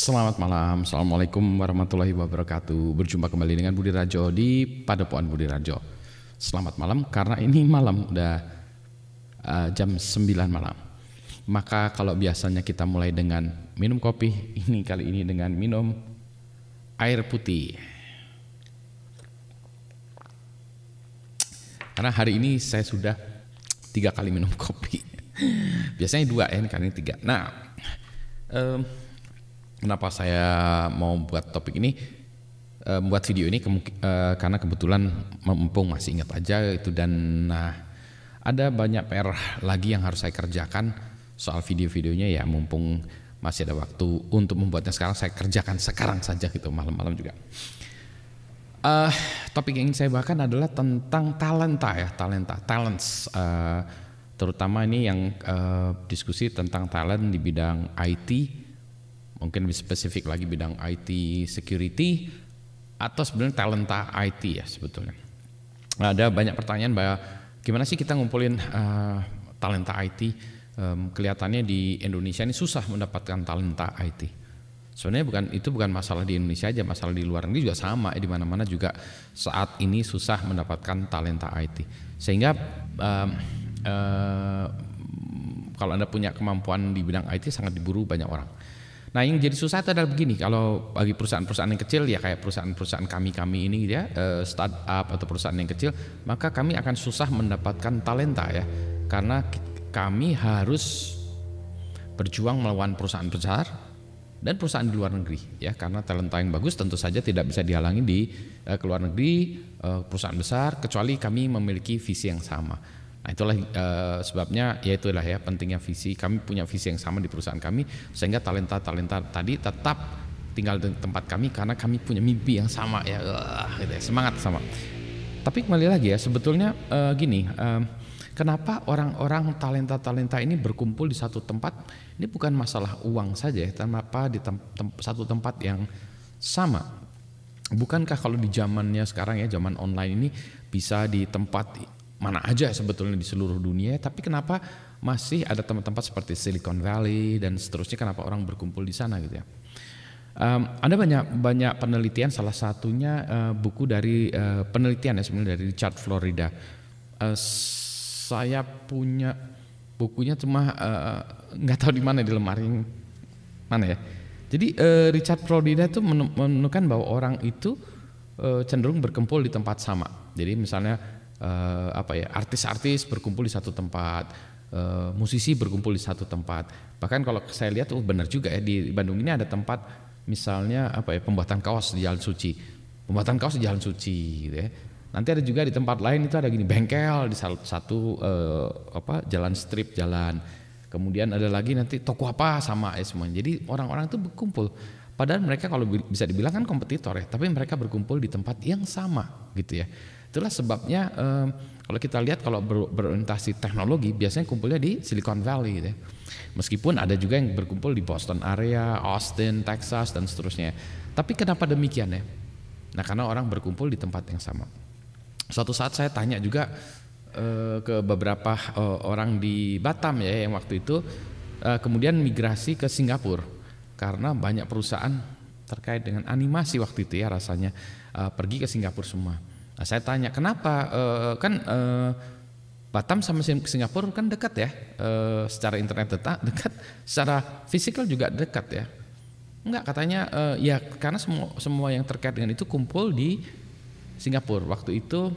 Selamat malam, Assalamualaikum warahmatullahi wabarakatuh. Berjumpa kembali dengan Budi Rajo di Padepokan Budi Rajo. Selamat malam karena ini malam udah uh, jam 9 malam. Maka kalau biasanya kita mulai dengan minum kopi Ini kali ini dengan minum air putih. Karena hari ini saya sudah tiga kali minum kopi. Biasanya dua ya, ini kali ini tiga. Nah um, Kenapa saya mau buat topik ini, uh, buat video ini uh, karena kebetulan mumpung masih ingat aja itu. Dan nah ada banyak PR lagi yang harus saya kerjakan soal video-videonya. Ya mumpung masih ada waktu untuk membuatnya sekarang saya kerjakan sekarang saja gitu malam-malam juga. Uh, topik yang ingin saya bahkan adalah tentang talenta ya talenta talents. Uh, terutama ini yang uh, diskusi tentang talent di bidang IT mungkin lebih spesifik lagi bidang IT security atau sebenarnya talenta IT ya sebetulnya. Ada banyak pertanyaan bahwa gimana sih kita ngumpulin uh, talenta IT? Um, kelihatannya di Indonesia ini susah mendapatkan talenta IT. Sebenarnya bukan itu bukan masalah di Indonesia aja, masalah di luar negeri juga sama. Eh, di mana-mana juga saat ini susah mendapatkan talenta IT. Sehingga um, uh, kalau anda punya kemampuan di bidang IT sangat diburu banyak orang. Nah yang jadi susah itu adalah begini, kalau bagi perusahaan-perusahaan yang kecil ya kayak perusahaan-perusahaan kami-kami ini ya eh, startup atau perusahaan yang kecil, maka kami akan susah mendapatkan talenta ya, karena kami harus berjuang melawan perusahaan besar dan perusahaan di luar negeri ya, karena talenta yang bagus tentu saja tidak bisa dihalangi di uh, luar negeri uh, perusahaan besar kecuali kami memiliki visi yang sama. Nah itulah uh, sebabnya ya itulah ya pentingnya visi. Kami punya visi yang sama di perusahaan kami sehingga talenta-talenta tadi tetap tinggal di tempat kami karena kami punya mimpi yang sama ya, uh, gitu ya semangat sama. Tapi kembali lagi ya sebetulnya uh, gini, uh, kenapa orang-orang talenta-talenta ini berkumpul di satu tempat? Ini bukan masalah uang saja, ya, kenapa di tem tem satu tempat yang sama? Bukankah kalau di zamannya sekarang ya zaman online ini bisa di tempat mana aja sebetulnya di seluruh dunia, tapi kenapa masih ada tempat-tempat seperti Silicon Valley dan seterusnya kenapa orang berkumpul di sana gitu ya. Um, ada banyak banyak penelitian, salah satunya uh, buku dari uh, penelitian ya sebenarnya dari Richard Florida. Uh, saya punya bukunya cuma nggak uh, tahu di mana di lemari mana ya. Jadi uh, Richard Florida itu menemukan bahwa orang itu uh, cenderung berkumpul di tempat sama. Jadi misalnya uh, apa ya artis-artis berkumpul di satu tempat, uh, musisi berkumpul di satu tempat. Bahkan kalau saya lihat oh benar juga ya di Bandung ini ada tempat misalnya apa ya pembuatan kaos di Jalan Suci, pembuatan kaos di Jalan Suci, gitu ya. Nanti ada juga di tempat lain itu ada gini bengkel di satu, satu uh, apa jalan strip jalan. Kemudian ada lagi nanti toko apa sama ya semuanya. Jadi orang-orang itu berkumpul. Padahal mereka kalau bisa dibilang kan kompetitor ya, tapi mereka berkumpul di tempat yang sama gitu ya. Itulah sebabnya um, kalau kita lihat kalau ber, berorientasi teknologi biasanya kumpulnya di Silicon Valley gitu ya. Meskipun ada juga yang berkumpul di Boston area, Austin, Texas dan seterusnya. Tapi kenapa demikian ya? Nah, karena orang berkumpul di tempat yang sama. Suatu saat saya tanya juga uh, ke beberapa uh, orang di Batam ya yang waktu itu uh, kemudian migrasi ke Singapura karena banyak perusahaan terkait dengan animasi waktu itu ya rasanya pergi ke Singapura semua. Nah, saya tanya kenapa uh, kan uh, Batam sama Singapura kan dekat ya, uh, secara internet dekat, secara fisikal juga dekat ya. Enggak katanya uh, ya karena semua semua yang terkait dengan itu kumpul di Singapura waktu itu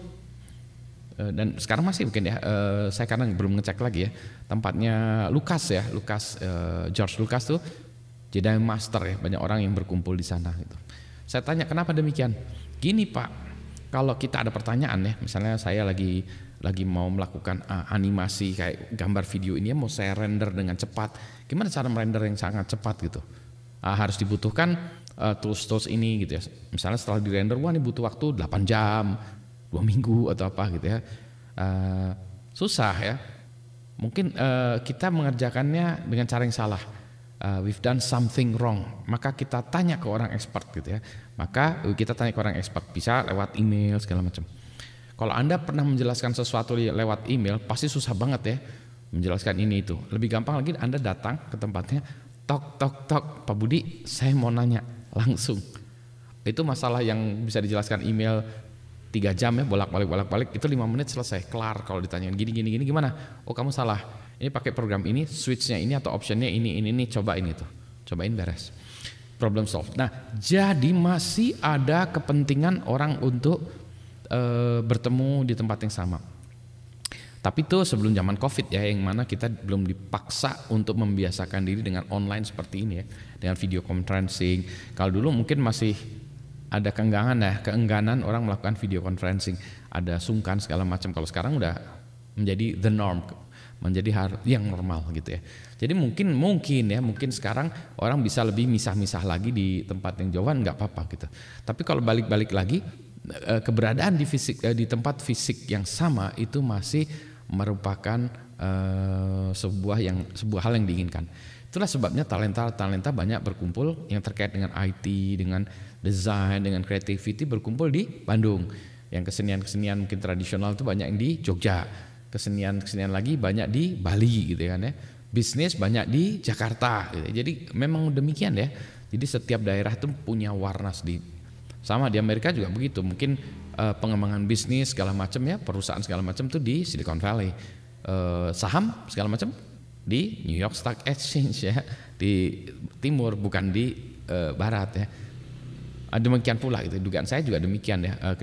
uh, dan sekarang masih mungkin ya. Uh, saya karena belum ngecek lagi ya tempatnya Lukas ya, Lukas uh, George Lucas tuh jadi master ya banyak orang yang berkumpul di sana gitu. Saya tanya kenapa demikian? Gini Pak, kalau kita ada pertanyaan ya, misalnya saya lagi lagi mau melakukan uh, animasi kayak gambar video ini ya, mau saya render dengan cepat, gimana cara merender yang sangat cepat gitu? Uh, harus dibutuhkan uh, tools-tools ini gitu ya. Misalnya setelah di render, wah ini butuh waktu 8 jam, dua minggu atau apa gitu ya. Uh, susah ya. Mungkin uh, kita mengerjakannya dengan cara yang salah uh, we've done something wrong, maka kita tanya ke orang expert gitu ya. Maka kita tanya ke orang expert, bisa lewat email segala macam. Kalau Anda pernah menjelaskan sesuatu lewat email, pasti susah banget ya menjelaskan ini itu. Lebih gampang lagi Anda datang ke tempatnya, tok tok tok Pak Budi saya mau nanya langsung itu masalah yang bisa dijelaskan email tiga jam ya bolak balik bolak balik itu lima menit selesai kelar kalau ditanyain gini gini gini gimana oh kamu salah ini pakai program ini switchnya ini atau optionnya ini ini ini coba ini tuh cobain beres. Problem solve nah jadi masih ada kepentingan orang untuk uh, bertemu di tempat yang sama. Tapi itu sebelum zaman covid ya yang mana kita belum dipaksa untuk membiasakan diri dengan online seperti ini ya. Dengan video conferencing. Kalau dulu mungkin masih ada keengganan ya keengganan orang melakukan video conferencing. Ada sungkan segala macam. Kalau sekarang udah menjadi the norm menjadi hal yang normal gitu ya jadi mungkin mungkin ya mungkin sekarang orang bisa lebih misah-misah lagi di tempat yang jauhan nggak apa-apa gitu tapi kalau balik-balik lagi eh, keberadaan di fisik eh, di tempat fisik yang sama itu masih merupakan uh, sebuah yang sebuah hal yang diinginkan. Itulah sebabnya talenta-talenta banyak berkumpul yang terkait dengan IT, dengan desain, dengan creativity berkumpul di Bandung. Yang kesenian-kesenian mungkin tradisional itu banyak yang di Jogja. Kesenian-kesenian lagi banyak di Bali gitu kan ya. Bisnis banyak di Jakarta gitu. Jadi memang demikian ya. Jadi setiap daerah itu punya warna sendiri. Sama di Amerika juga begitu. Mungkin uh, pengembangan bisnis segala macam ya perusahaan segala macam tuh di Silicon Valley uh, saham segala macam di New York Stock Exchange ya di timur bukan di uh, barat ya uh, demikian pula itu dugaan saya juga demikian ya uh,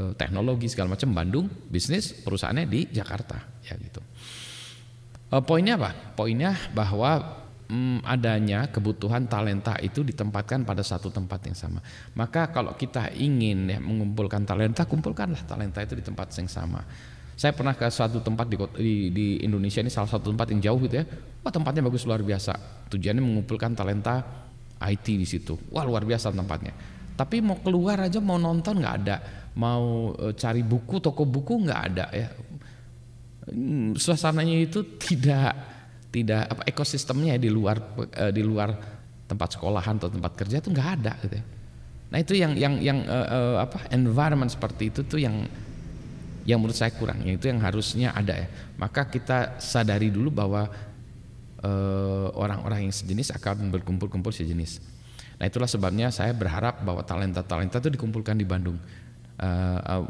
uh, teknologi segala macam Bandung bisnis perusahaannya di Jakarta ya gitu uh, poinnya apa poinnya bahwa hmm, adanya kebutuhan talenta itu ditempatkan pada satu tempat yang sama. Maka kalau kita ingin ya mengumpulkan talenta, kumpulkanlah talenta itu di tempat yang sama. Saya pernah ke suatu tempat di, di, di Indonesia ini salah satu tempat yang jauh gitu ya. Wah tempatnya bagus luar biasa. Tujuannya mengumpulkan talenta IT di situ. Wah luar biasa tempatnya. Tapi mau keluar aja mau nonton nggak ada. Mau e, cari buku toko buku nggak ada ya. Hmm, suasananya itu tidak tidak apa ekosistemnya di luar uh, di luar tempat sekolahan atau tempat kerja itu nggak ada gitu ya. Nah itu yang yang yang uh, apa environment seperti itu tuh yang yang menurut saya kurang, yang itu yang harusnya ada ya. Maka kita sadari dulu bahwa orang-orang uh, yang sejenis akan berkumpul-kumpul sejenis. Nah itulah sebabnya saya berharap bahwa talenta-talenta itu dikumpulkan di Bandung.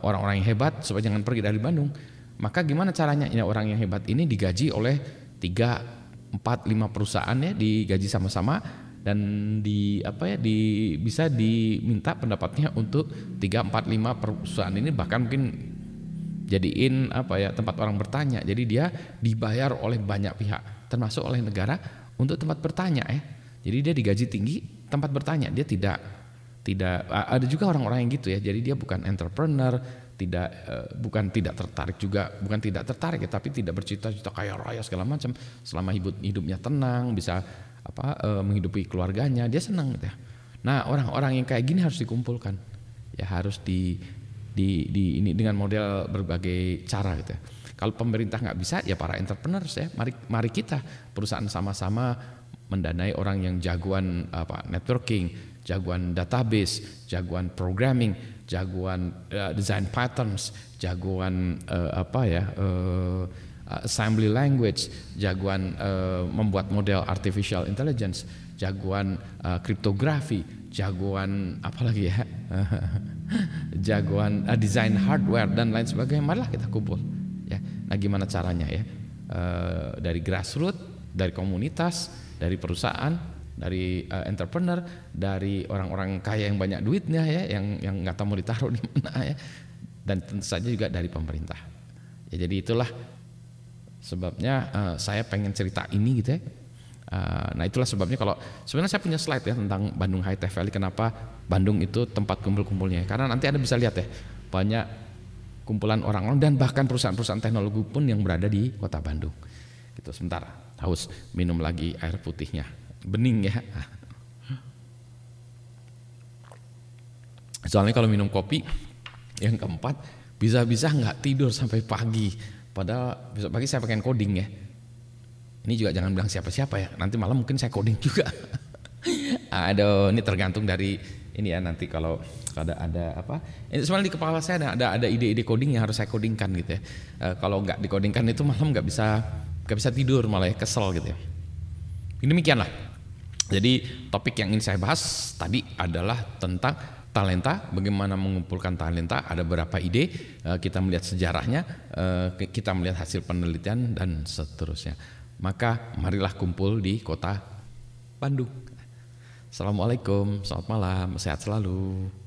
Orang-orang uh, yang hebat supaya jangan pergi dari Bandung. Maka gimana caranya? Ya, orang yang hebat ini digaji oleh tiga empat lima perusahaan ya digaji sama-sama dan di apa ya di bisa diminta pendapatnya untuk tiga empat lima perusahaan ini bahkan mungkin jadiin apa ya tempat orang bertanya jadi dia dibayar oleh banyak pihak termasuk oleh negara untuk tempat bertanya ya jadi dia digaji tinggi tempat bertanya dia tidak tidak ada juga orang-orang yang gitu ya. Jadi dia bukan entrepreneur tidak uh, bukan tidak tertarik juga bukan tidak tertarik ya tapi tidak bercita-cita kaya raya segala macam. Selama hidup hidupnya tenang bisa apa uh, menghidupi keluarganya dia senang gitu ya. Nah orang-orang yang kayak gini harus dikumpulkan. Ya harus di di, di ini dengan model berbagai cara gitu ya. Kalau pemerintah nggak bisa ya para entrepreneurs ya mari mari kita perusahaan sama-sama mendanai orang yang jagoan apa networking jagoan database jagoan programming jagoan uh, design patterns, jagoan uh, apa ya uh, assembly language, jagoan uh, membuat model artificial intelligence, jagoan uh, kriptografi, jagoan apa lagi ya, jagoan uh, design hardware dan lain sebagainya. Marilah kita kumpul. Ya, nah gimana caranya ya? Uh, dari grassroots, dari komunitas, dari perusahaan, dari uh, entrepreneur, dari orang-orang kaya yang banyak duitnya ya, yang yang nggak tahu mau ditaruh di mana ya, dan tentu saja juga dari pemerintah. Ya, jadi itulah sebabnya uh, saya pengen cerita ini gitu ya. Uh, nah itulah sebabnya kalau sebenarnya saya punya slide ya tentang Bandung High Tech Valley kenapa Bandung itu tempat kumpul-kumpulnya karena nanti anda bisa lihat ya banyak kumpulan orang-orang dan bahkan perusahaan-perusahaan teknologi pun yang berada di kota Bandung. Gitu sebentar haus minum lagi air putihnya bening ya. Soalnya kalau minum kopi yang keempat bisa-bisa nggak tidur sampai pagi. Padahal besok pagi saya pengen coding ya. Ini juga jangan bilang siapa-siapa ya. Nanti malam mungkin saya coding juga. Aduh, ini tergantung dari ini ya nanti kalau ada ada apa ini sebenarnya di kepala saya ada ada, ide-ide coding yang harus saya codingkan gitu ya e, kalau nggak dikodingkan itu malam nggak bisa nggak bisa tidur malah ya kesel gitu ya Demikianlah. Jadi topik yang ingin saya bahas tadi adalah tentang talenta, bagaimana mengumpulkan talenta, ada beberapa ide, eh, kita melihat sejarahnya, eh, kita melihat hasil penelitian dan seterusnya. Maka marilah kumpul di kota Bandung. Assalamualaikum, selamat malam, sehat selalu.